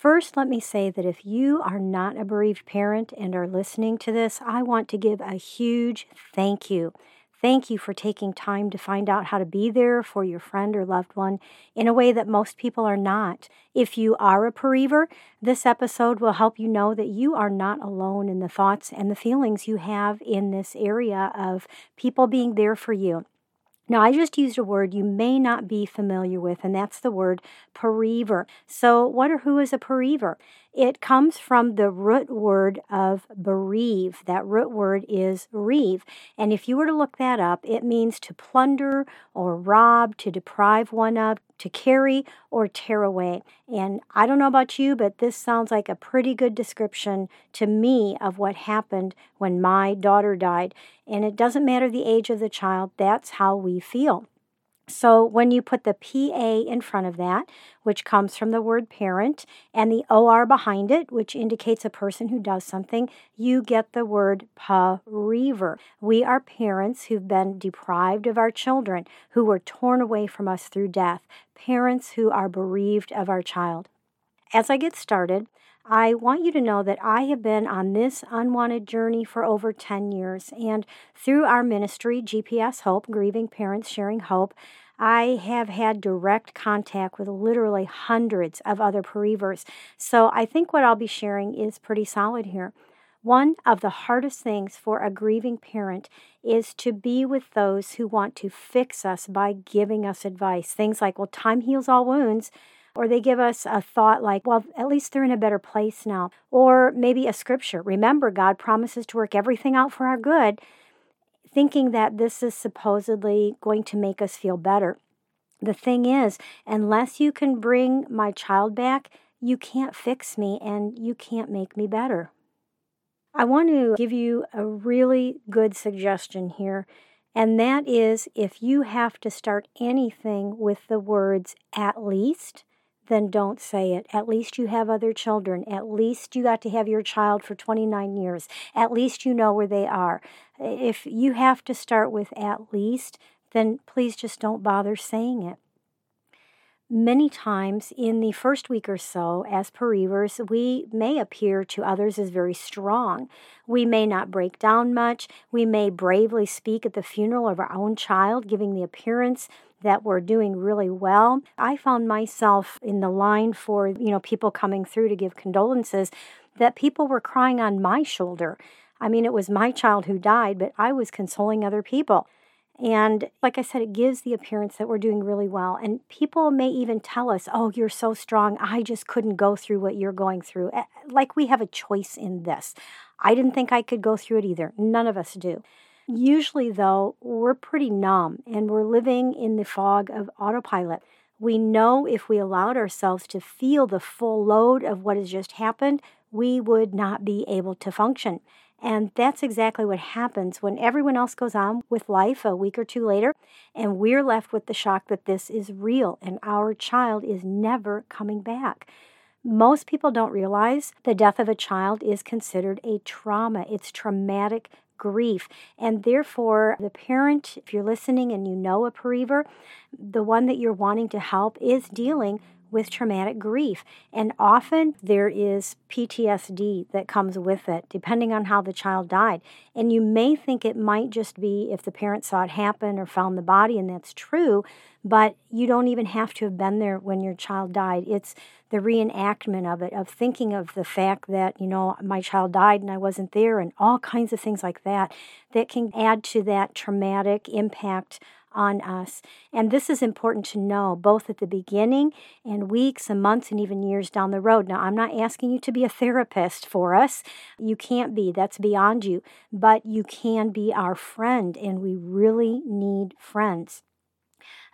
First, let me say that if you are not a bereaved parent and are listening to this, I want to give a huge thank you. Thank you for taking time to find out how to be there for your friend or loved one in a way that most people are not. If you are a bereaver, this episode will help you know that you are not alone in the thoughts and the feelings you have in this area of people being there for you. Now, I just used a word you may not be familiar with, and that's the word bereaver. So, what or who is a bereaver? It comes from the root word of bereave. That root word is reeve. And if you were to look that up, it means to plunder or rob, to deprive one of, to carry or tear away. And I don't know about you, but this sounds like a pretty good description to me of what happened when my daughter died. And it doesn't matter the age of the child, that's how we feel. So when you put the PA in front of that, which comes from the word parent, and the OR behind it, which indicates a person who does something, you get the word bereaver. We are parents who've been deprived of our children, who were torn away from us through death, parents who are bereaved of our child. As I get started, I want you to know that I have been on this unwanted journey for over 10 years. And through our ministry, GPS Hope, Grieving Parents Sharing Hope, I have had direct contact with literally hundreds of other bereavers. So I think what I'll be sharing is pretty solid here. One of the hardest things for a grieving parent is to be with those who want to fix us by giving us advice. Things like, well, time heals all wounds. Or they give us a thought like, well, at least they're in a better place now. Or maybe a scripture. Remember, God promises to work everything out for our good thinking that this is supposedly going to make us feel better. The thing is, unless you can bring my child back, you can't fix me and you can't make me better. I want to give you a really good suggestion here, and that is if you have to start anything with the words at least, then don't say it. At least you have other children. At least you got to have your child for 29 years. At least you know where they are. If you have to start with at least, then please just don't bother saying it. Many times in the first week or so, as bereavers, we may appear to others as very strong. We may not break down much. We may bravely speak at the funeral of our own child, giving the appearance that were doing really well. I found myself in the line for, you know, people coming through to give condolences that people were crying on my shoulder. I mean, it was my child who died, but I was consoling other people. And like I said, it gives the appearance that we're doing really well. And people may even tell us, oh, you're so strong. I just couldn't go through what you're going through. Eh, like we have a choice in this. I didn't think I could go through it either. None of us do. Usually, though, we're pretty numb and we're living in the fog of autopilot. We know if we allowed ourselves to feel the full load of what has just happened, we would not be able to function. And that's exactly what happens when everyone else goes on with life a week or two later, and we're left with the shock that this is real and our child is never coming back. Most people don't realize the death of a child is considered a trauma. It's traumatic grief. And therefore, the parent, if you're listening and you know a bereaver, the one that you're wanting to help is dealing with traumatic grief. And often there is PTSD that comes with it, depending on how the child died. And you may think it might just be if the parent saw it happen or found the body, and that's true, but you don't even have to have been there when your child died. It's the reenactment of it, of thinking of the fact that, you know, my child died and I wasn't there, and all kinds of things like that that can add to that traumatic impact on us. And this is important to know both at the beginning and weeks and months and even years down the road. Now, I'm not asking you to be a therapist for us. You can't be, that's beyond you. But you can be our friend, and we really need friends.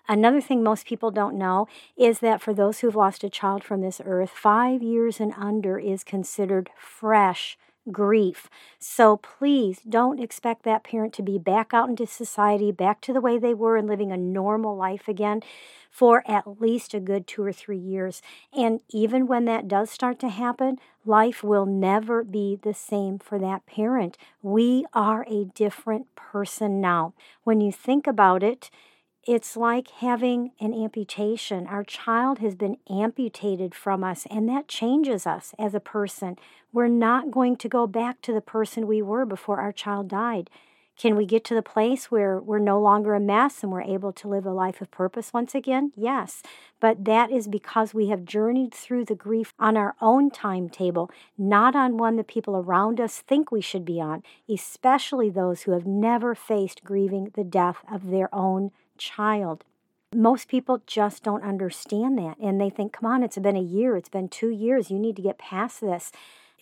Another thing most people don't know is that for those who've lost a child from this earth, five years and under is considered fresh grief. So please don't expect that parent to be back out into society, back to the way they were and living a normal life again for at least a good two or three years. And even when that does start to happen, life will never be the same for that parent. We are a different person now. When you think about it, it's like having an amputation. Our child has been amputated from us, and that changes us as a person. We're not going to go back to the person we were before our child died. Can we get to the place where we're no longer a mess and we're able to live a life of purpose once again? Yes. But that is because we have journeyed through the grief on our own timetable, not on one that people around us think we should be on, especially those who have never faced grieving the death of their own child. Most people just don't understand that. And they think, come on, it's been a year, it's been two years, you need to get past this.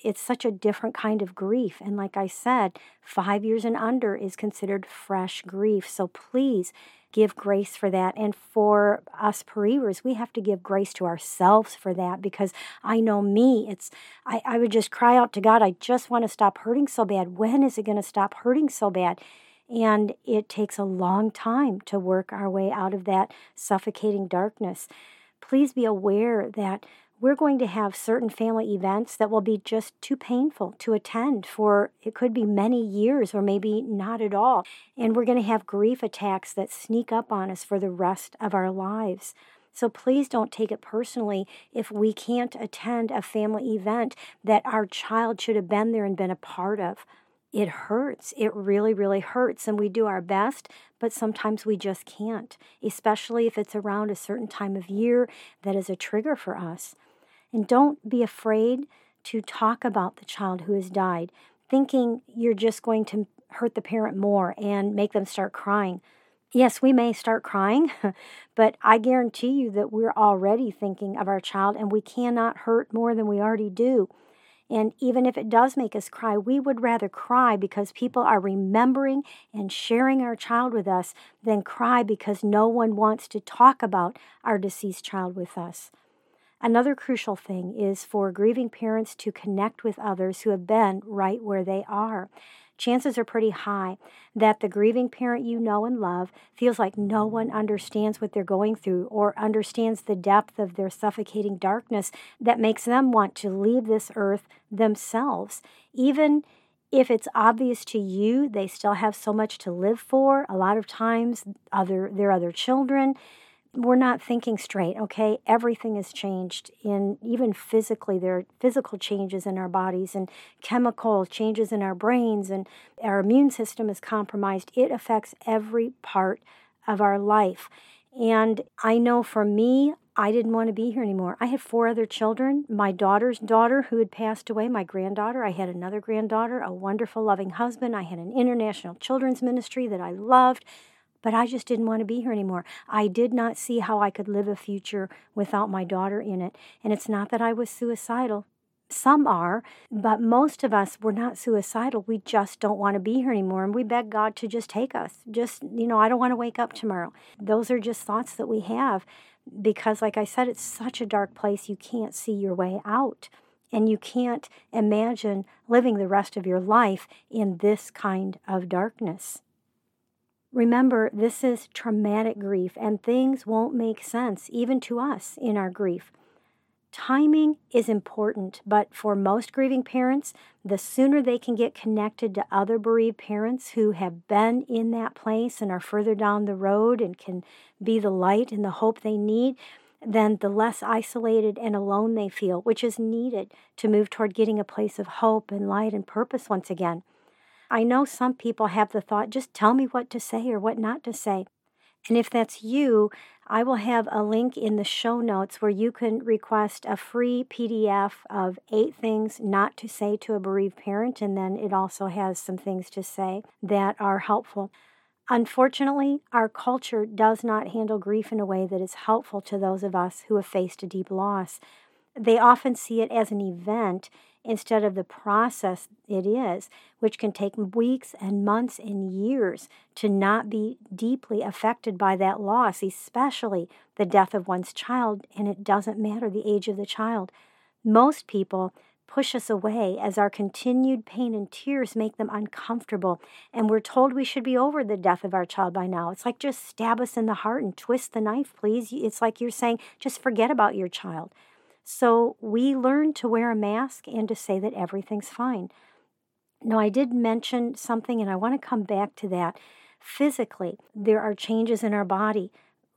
It's such a different kind of grief. And like I said, five years and under is considered fresh grief. So please give grace for that. And for us bereavers, we have to give grace to ourselves for that because I know me, it's I, I would just cry out to God, I just want to stop hurting so bad. When is it going to stop hurting so bad? And it takes a long time to work our way out of that suffocating darkness. Please be aware that we're going to have certain family events that will be just too painful to attend for it could be many years or maybe not at all. And we're going to have grief attacks that sneak up on us for the rest of our lives. So please don't take it personally if we can't attend a family event that our child should have been there and been a part of it hurts. It really, really hurts. And we do our best, but sometimes we just can't, especially if it's around a certain time of year that is a trigger for us. And don't be afraid to talk about the child who has died, thinking you're just going to hurt the parent more and make them start crying. Yes, we may start crying, but I guarantee you that we're already thinking of our child and we cannot hurt more than we already do. And even if it does make us cry, we would rather cry because people are remembering and sharing our child with us than cry because no one wants to talk about our deceased child with us. Another crucial thing is for grieving parents to connect with others who have been right where they are chances are pretty high that the grieving parent you know and love feels like no one understands what they're going through or understands the depth of their suffocating darkness that makes them want to leave this earth themselves. Even if it's obvious to you they still have so much to live for, a lot of times other their other children, we're not thinking straight, okay? Everything has changed in even physically. There are physical changes in our bodies and chemical changes in our brains, and our immune system is compromised. It affects every part of our life. And I know for me, I didn't want to be here anymore. I had four other children. My daughter's daughter, who had passed away, my granddaughter. I had another granddaughter, a wonderful, loving husband. I had an international children's ministry that I loved but I just didn't want to be here anymore. I did not see how I could live a future without my daughter in it. And it's not that I was suicidal. Some are, but most of us were not suicidal. We just don't want to be here anymore. And we beg God to just take us. Just, you know, I don't want to wake up tomorrow. Those are just thoughts that we have because, like I said, it's such a dark place, you can't see your way out. And you can't imagine living the rest of your life in this kind of darkness. Remember, this is traumatic grief, and things won't make sense, even to us, in our grief. Timing is important, but for most grieving parents, the sooner they can get connected to other bereaved parents who have been in that place and are further down the road and can be the light and the hope they need, then the less isolated and alone they feel, which is needed to move toward getting a place of hope and light and purpose once again. I know some people have the thought, just tell me what to say or what not to say. And if that's you, I will have a link in the show notes where you can request a free PDF of eight things not to say to a bereaved parent. And then it also has some things to say that are helpful. Unfortunately, our culture does not handle grief in a way that is helpful to those of us who have faced a deep loss. They often see it as an event instead of the process it is, which can take weeks and months and years to not be deeply affected by that loss, especially the death of one's child, and it doesn't matter the age of the child. Most people push us away as our continued pain and tears make them uncomfortable. And we're told we should be over the death of our child by now. It's like just stab us in the heart and twist the knife, please. It's like you're saying, just forget about your child. So we learn to wear a mask and to say that everything's fine. Now, I did mention something, and I want to come back to that. Physically, there are changes in our body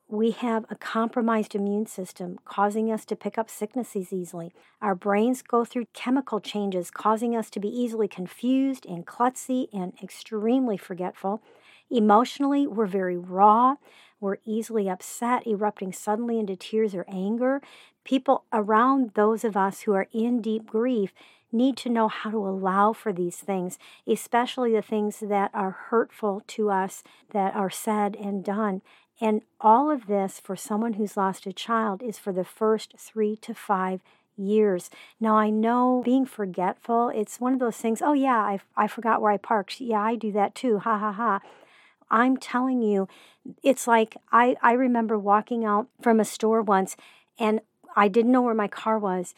we have a compromised immune system causing us to pick up sicknesses easily. Our brains go through chemical changes causing us to be easily confused and klutzy and extremely forgetful. Emotionally, we're very raw. We're easily upset, erupting suddenly into tears or anger. People around those of us who are in deep grief need to know how to allow for these things, especially the things that are hurtful to us that are said and done. And all of this for someone who's lost a child is for the first three to five years. Now, I know being forgetful, it's one of those things, oh, yeah, I, I forgot where I parked. Yeah, I do that too. Ha ha ha. I'm telling you, it's like I, I remember walking out from a store once and I didn't know where my car was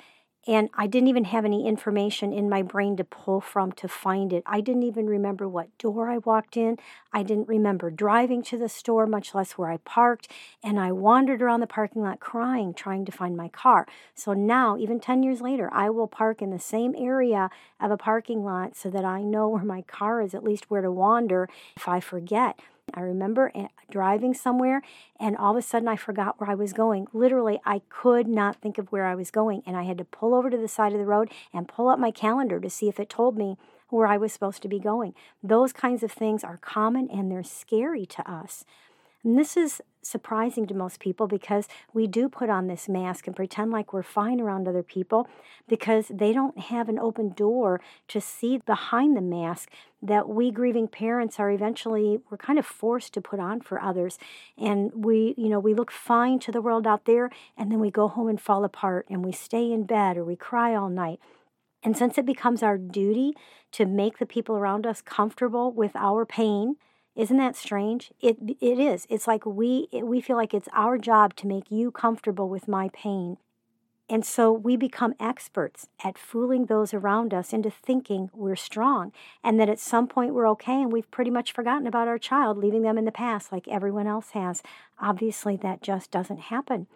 and I didn't even have any information in my brain to pull from to find it. I didn't even remember what door I walked in. I didn't remember driving to the store, much less where I parked. And I wandered around the parking lot crying, trying to find my car. So now, even 10 years later, I will park in the same area of a parking lot so that I know where my car is, at least where to wander if I forget. I remember eh, driving somewhere and all of a sudden I forgot where I was going. Literally, I could not think of where I was going and I had to pull over to the side of the road and pull up my calendar to see if it told me where I was supposed to be going. Those kinds of things are common and they're scary to us. And this is surprising to most people because we do put on this mask and pretend like we're fine around other people because they don't have an open door to see behind the mask that we grieving parents are eventually we're kind of forced to put on for others. And we you know we look fine to the world out there and then we go home and fall apart and we stay in bed or we cry all night. And since it becomes our duty to make the people around us comfortable with our pain isn't that strange? It it is. It's like we we feel like it's our job to make you comfortable with my pain. And so we become experts at fooling those around us into thinking we're strong and that at some point we're okay and we've pretty much forgotten about our child, leaving them in the past like everyone else has. Obviously, that just doesn't happen.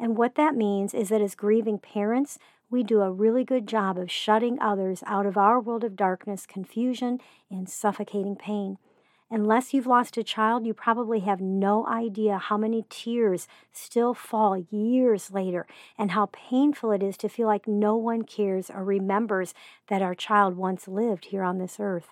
And what that means is that as grieving parents, we do a really good job of shutting others out of our world of darkness, confusion, and suffocating pain. Unless you've lost a child, you probably have no idea how many tears still fall years later and how painful it is to feel like no one cares or remembers that our child once lived here on this earth.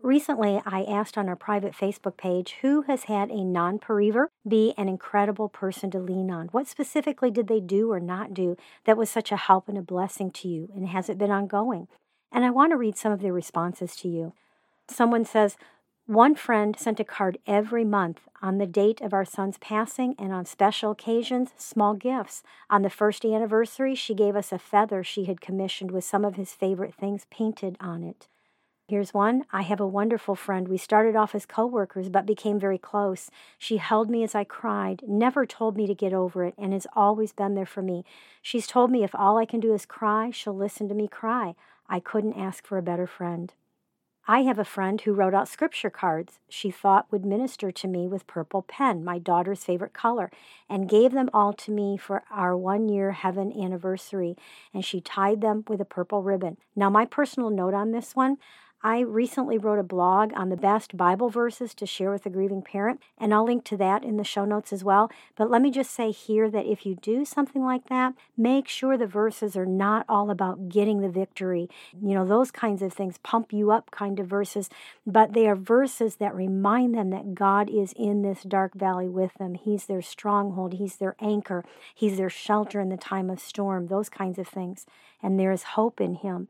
Recently, I asked on our private Facebook page who has had a non bereaver be an incredible person to lean on. What specifically did they do or not do that was such a help and a blessing to you, and has it been ongoing? And I want to read some of their responses to you. Someone says, one friend sent a card every month on the date of our son's passing and on special occasions, small gifts. On the first anniversary, she gave us a feather she had commissioned with some of his favorite things painted on it. Here's one. I have a wonderful friend. We started off as coworkers but became very close. She held me as I cried, never told me to get over it, and has always been there for me. She's told me if all I can do is cry, she'll listen to me cry. I couldn't ask for a better friend. I have a friend who wrote out scripture cards she thought would minister to me with purple pen, my daughter's favorite color, and gave them all to me for our one year heaven anniversary. And she tied them with a purple ribbon. Now, my personal note on this one I recently wrote a blog on the best Bible verses to share with a grieving parent, and I'll link to that in the show notes as well. But let me just say here that if you do something like that, make sure the verses are not all about getting the victory. You know, those kinds of things, pump you up kind of verses, but they are verses that remind them that God is in this dark valley with them. He's their stronghold, He's their anchor, He's their shelter in the time of storm, those kinds of things. And there is hope in Him.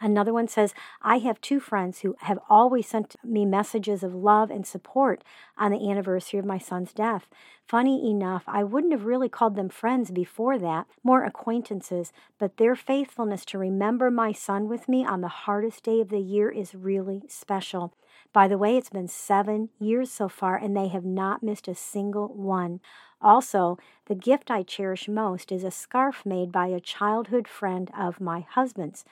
Another one says, I have two friends who have always sent me messages of love and support on the anniversary of my son's death. Funny enough, I wouldn't have really called them friends before that, more acquaintances, but their faithfulness to remember my son with me on the hardest day of the year is really special. By the way, it's been seven years so far, and they have not missed a single one. Also, the gift I cherish most is a scarf made by a childhood friend of my husband's.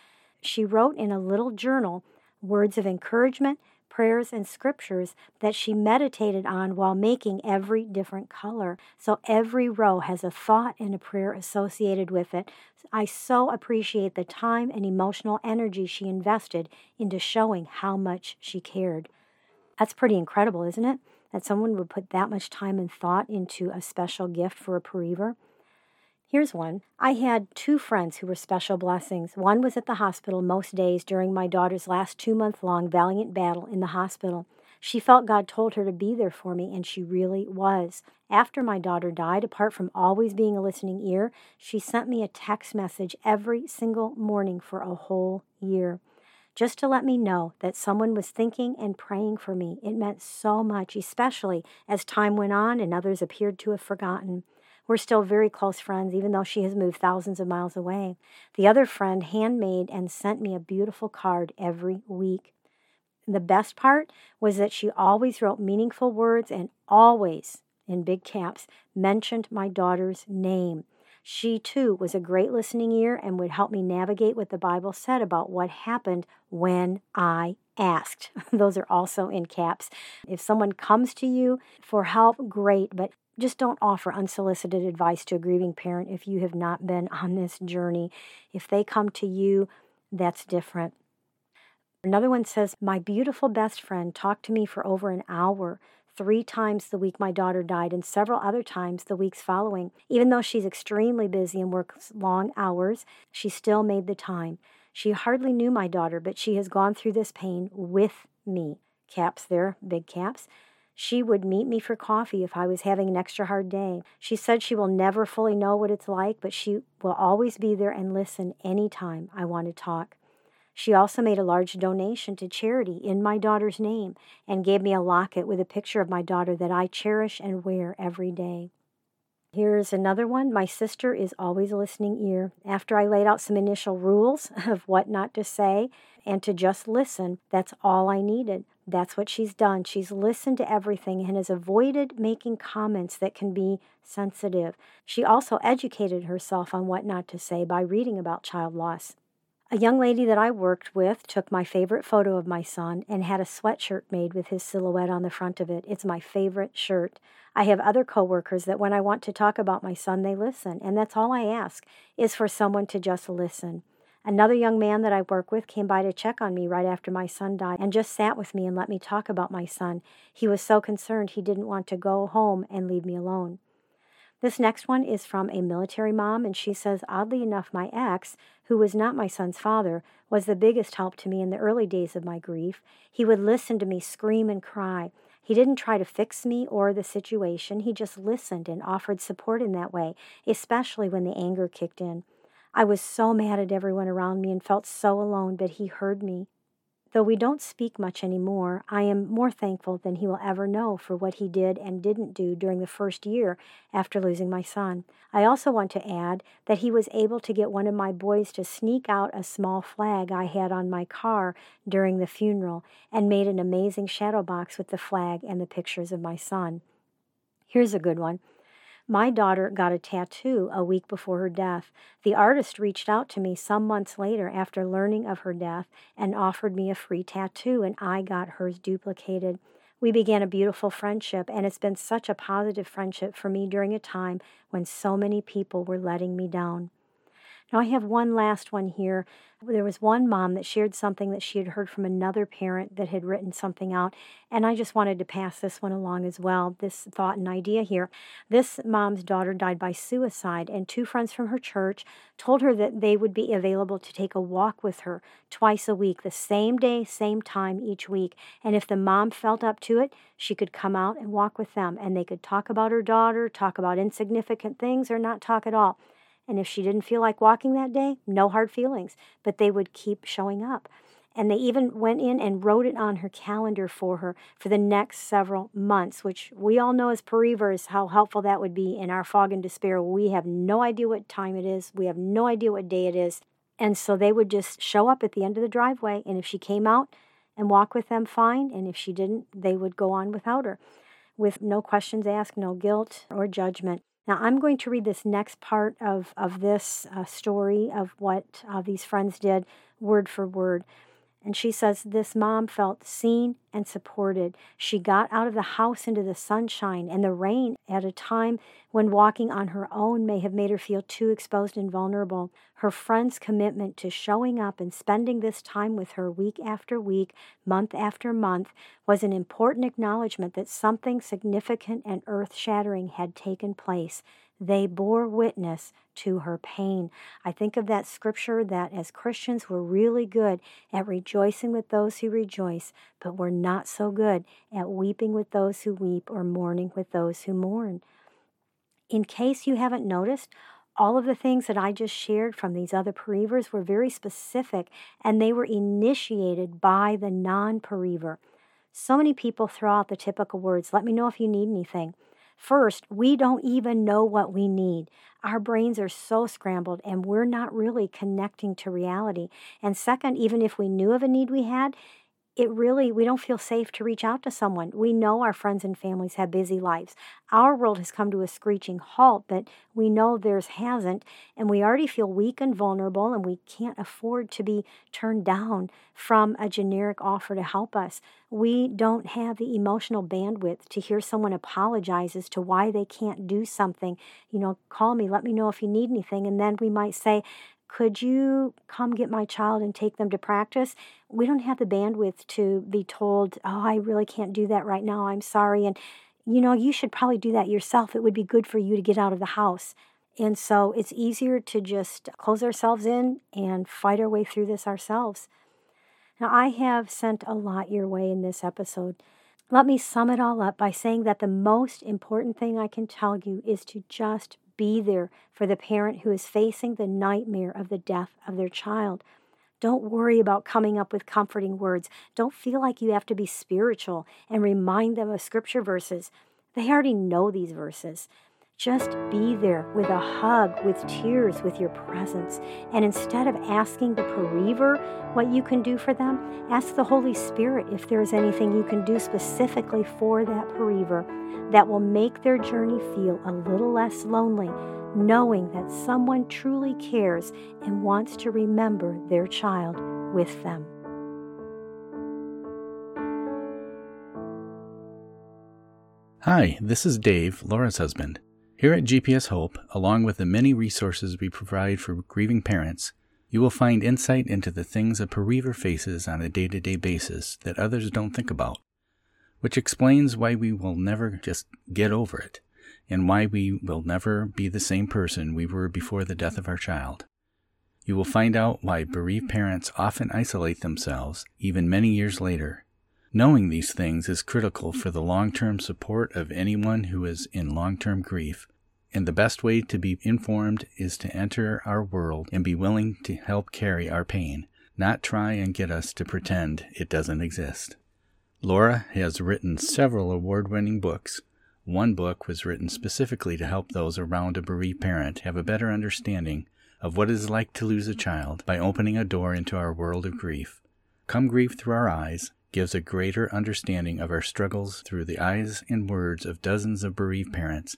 She wrote in a little journal words of encouragement, prayers, and scriptures that she meditated on while making every different color. So every row has a thought and a prayer associated with it. I so appreciate the time and emotional energy she invested into showing how much she cared. That's pretty incredible, isn't it? That someone would put that much time and thought into a special gift for a bereaver. Here's one. I had two friends who were special blessings. One was at the hospital most days during my daughter's last two month long valiant battle in the hospital. She felt God told her to be there for me, and she really was. After my daughter died, apart from always being a listening ear, she sent me a text message every single morning for a whole year just to let me know that someone was thinking and praying for me. It meant so much, especially as time went on and others appeared to have forgotten. We're still very close friends, even though she has moved thousands of miles away. The other friend handmade and sent me a beautiful card every week. The best part was that she always wrote meaningful words and always, in big caps, mentioned my daughter's name. She too was a great listening ear and would help me navigate what the Bible said about what happened when I asked. Those are also in caps. If someone comes to you for help, great, but just don't offer unsolicited advice to a grieving parent if you have not been on this journey. If they come to you, that's different. Another one says, My beautiful best friend talked to me for over an hour three times the week my daughter died and several other times the weeks following. Even though she's extremely busy and works long hours, she still made the time. She hardly knew my daughter, but she has gone through this pain with me. Caps there, big caps. She would meet me for coffee if I was having an extra hard day. She said she will never fully know what it's like, but she will always be there and listen anytime I want to talk. She also made a large donation to charity in my daughter's name and gave me a locket with a picture of my daughter that I cherish and wear every day. Here's another one. My sister is always a listening ear. After I laid out some initial rules of what not to say and to just listen, that's all I needed. That's what she's done. She's listened to everything and has avoided making comments that can be sensitive. She also educated herself on what not to say by reading about child loss. A young lady that I worked with took my favorite photo of my son and had a sweatshirt made with his silhouette on the front of it. It's my favorite shirt. I have other coworkers that when I want to talk about my son, they listen, and that's all I ask is for someone to just listen. Another young man that I work with came by to check on me right after my son died and just sat with me and let me talk about my son. He was so concerned he didn't want to go home and leave me alone. This next one is from a military mom, and she says, oddly enough, my ex, who was not my son's father, was the biggest help to me in the early days of my grief. He would listen to me scream and cry. He didn't try to fix me or the situation, he just listened and offered support in that way, especially when the anger kicked in. I was so mad at everyone around me and felt so alone, but he heard me. Though we don't speak much anymore, I am more thankful than he will ever know for what he did and didn't do during the first year after losing my son. I also want to add that he was able to get one of my boys to sneak out a small flag I had on my car during the funeral and made an amazing shadow box with the flag and the pictures of my son. Here's a good one. My daughter got a tattoo a week before her death. The artist reached out to me some months later after learning of her death and offered me a free tattoo, and I got hers duplicated. We began a beautiful friendship, and it's been such a positive friendship for me during a time when so many people were letting me down. Now, I have one last one here. There was one mom that shared something that she had heard from another parent that had written something out, and I just wanted to pass this one along as well this thought and idea here. This mom's daughter died by suicide, and two friends from her church told her that they would be available to take a walk with her twice a week, the same day, same time each week. And if the mom felt up to it, she could come out and walk with them, and they could talk about her daughter, talk about insignificant things, or not talk at all. And if she didn't feel like walking that day, no hard feelings, but they would keep showing up. And they even went in and wrote it on her calendar for her for the next several months, which we all know as bereavers how helpful that would be in our fog and despair. We have no idea what time it is, we have no idea what day it is. And so they would just show up at the end of the driveway. And if she came out and walk with them, fine. And if she didn't, they would go on without her. with no questions asked, no guilt or judgment. Now, I'm going to read this next part of, of this uh, story of what uh, these friends did word for word. And she says this mom felt seen and supported. She got out of the house into the sunshine and the rain at a time when walking on her own may have made her feel too exposed and vulnerable. Her friend's commitment to showing up and spending this time with her week after week, month after month, was an important acknowledgement that something significant and earth shattering had taken place. They bore witness to her pain. I think of that scripture that as Christians we're really good at rejoicing with those who rejoice, but we're not so good at weeping with those who weep or mourning with those who mourn. In case you haven't noticed, all of the things that I just shared from these other bereavers were very specific and they were initiated by the non bereaver. So many people throw out the typical words, let me know if you need anything. First, we don't even know what we need. Our brains are so scrambled and we're not really connecting to reality. And second, even if we knew of a need we had, it really, we don't feel safe to reach out to someone. We know our friends and families have busy lives. Our world has come to a screeching halt, but we know theirs hasn't. And we already feel weak and vulnerable, and we can't afford to be turned down from a generic offer to help us. We don't have the emotional bandwidth to hear someone apologize as to why they can't do something. You know, call me, let me know if you need anything. And then we might say, could you come get my child and take them to practice? We don't have the bandwidth to be told, oh, I really can't do that right now. I'm sorry. And, you know, you should probably do that yourself. It would be good for you to get out of the house. And so it's easier to just close ourselves in and fight our way through this ourselves. Now, I have sent a lot your way in this episode. Let me sum it all up by saying that the most important thing I can tell you is to just be there for the parent who is facing the nightmare of the death of their child. Don't worry about coming up with comforting words. Don't feel like you have to be spiritual and remind them of scripture verses. They already know these verses. Just be there with a hug, with tears, with your presence. And instead of asking the bereaver what you can do for them, ask the Holy Spirit if there is anything you can do specifically for that bereaver that will make their journey feel a little less lonely, knowing that someone truly cares and wants to remember their child with them. Hi, this is Dave, Laura's husband. Here at GPS Hope, along with the many resources we provide for grieving parents, you will find insight into the things a bereaver faces on a day to day basis that others don't think about, which explains why we will never just get over it and why we will never be the same person we were before the death of our child. You will find out why bereaved parents often isolate themselves even many years later Knowing these things is critical for the long term support of anyone who is in long term grief, and the best way to be informed is to enter our world and be willing to help carry our pain, not try and get us to pretend it doesn't exist. Laura has written several award winning books. One book was written specifically to help those around a bereaved parent have a better understanding of what it is like to lose a child by opening a door into our world of grief. Come Grief Through Our Eyes gives a greater understanding of our struggles through the eyes and words of dozens of bereaved parents,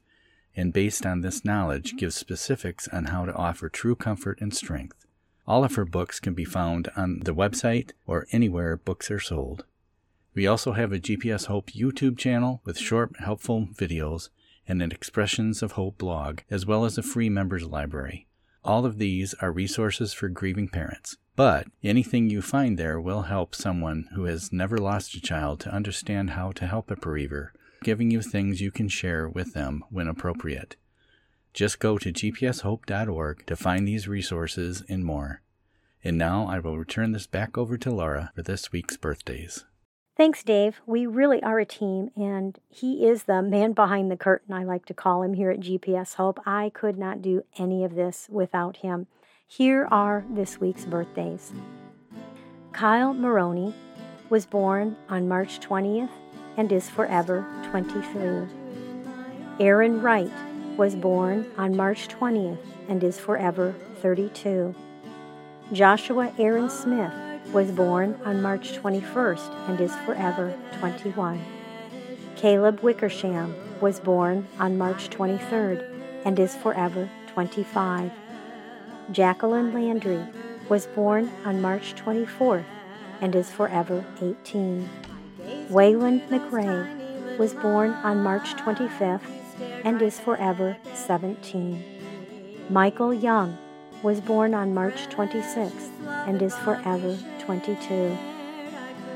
and based on this knowledge, gives specifics on how to offer true comfort and strength. All of her books can be found on the website or anywhere books are sold. We also have a GPS Hope YouTube channel with short, helpful videos and an Expressions of Hope blog, as well as a free members library. All of these are resources for grieving parents. But anything you find there will help someone who has never lost a child to understand how to help a bereaver, giving you things you can share with them when appropriate. Just go to gpshope.org to find these resources and more. And now I will return this back over to Laura for this week's birthdays. Thanks, Dave. We really are a team, and he is the man behind the curtain, I like to call him here at GPS Hope. I could not do any of this without him. Here are this week's birthdays. Kyle Maroney was born on March 20th and is forever 23. Aaron Wright was born on March 20th and is forever 32. Joshua Aaron Smith was born on March 21st and is forever 21. Caleb Wickersham was born on March 23rd and is forever 25. Jacqueline Landry was born on March 24th and is forever 18. Wayland McRae was born on March 25th and is forever 17. Michael Young was born on March 26th and is forever 22.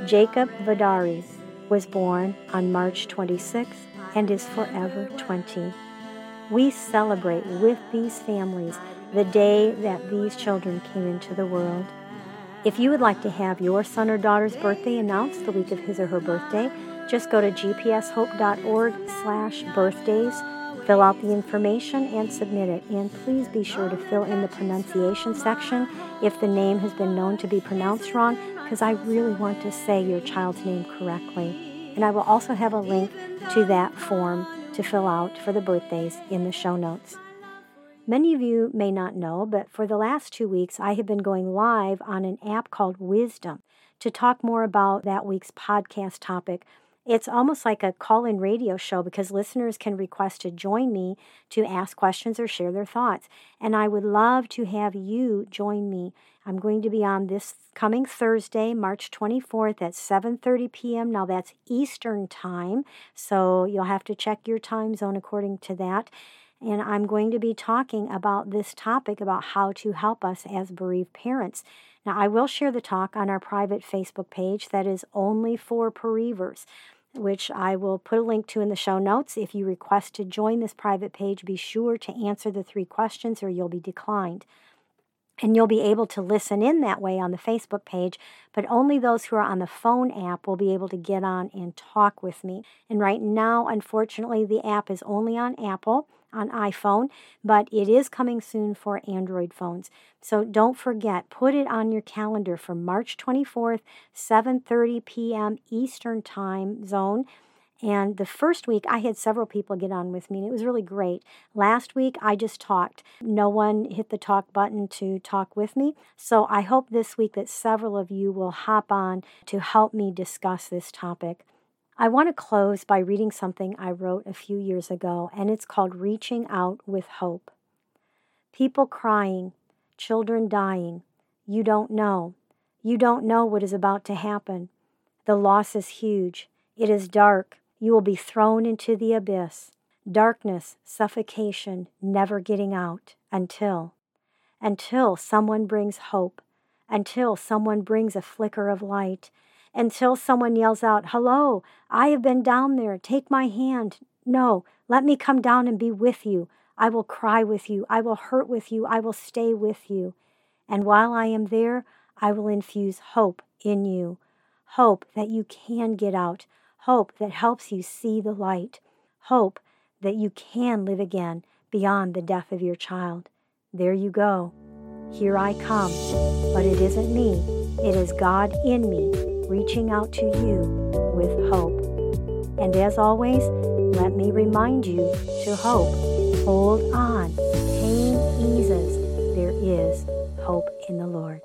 Jacob Vadari was born on March 26th and is forever 20. We celebrate with these families the day that these children came into the world. If you would like to have your son or daughter's birthday announced the week of his or her birthday, just go to gpshope.org slash birthdays, fill out the information, and submit it. And please be sure to fill in the pronunciation section if the name has been known to be pronounced wrong, because I really want to say your child's name correctly. And I will also have a link to that form to fill out for the birthdays in the show notes. Many of you may not know, but for the last two weeks, I have been going live on an app called Wisdom to talk more about that week's podcast topic. It's almost like a call in radio show because listeners can request to join me to ask questions or share their thoughts. And I would love to have you join me. I'm going to be on this coming Thursday, March 24th at 7:30 p.m. Now that's Eastern Time, so you'll have to check your time zone according to that and I'm going to be talking about this topic about how to help us as bereaved parents. Now, I will share the talk on our private Facebook page that is only for bereavers, which I will put a link to in the show notes. If you request to join this private page, be sure to answer the three questions or you'll be declined. And you'll be able to listen in that way on the Facebook page, but only those who are on the phone app will be able to get on and talk with me. And right now, unfortunately, the app is only on Apple on iPhone, but it is coming soon for Android phones. So don't forget, put it on your calendar for March 24th, 7:30 p.m. Eastern Time zone. And the first week, I had several people get on with me, and it was really great. Last week, I just talked. No one hit the talk button to talk with me. So I hope this week that several of you will hop on to help me discuss this topic. I want to close by reading something I wrote a few years ago, and it's called Reaching Out with Hope. People crying, children dying. You don't know. You don't know what is about to happen. The loss is huge. It is dark. You will be thrown into the abyss. Darkness, suffocation, never getting out until, until someone brings hope, until someone brings a flicker of light, until someone yells out, Hello, I have been down there. Take my hand. No, let me come down and be with you. I will cry with you. I will hurt with you. I will stay with you. And while I am there, I will infuse hope in you. Hope that you can get out. Hope that helps you see the light. Hope that you can live again beyond the death of your child. There you go. Here I come. But it isn't me, it is God in me reaching out to you with hope. And as always, let me remind you to hope. Hold on. Pain eases. There is hope in the Lord.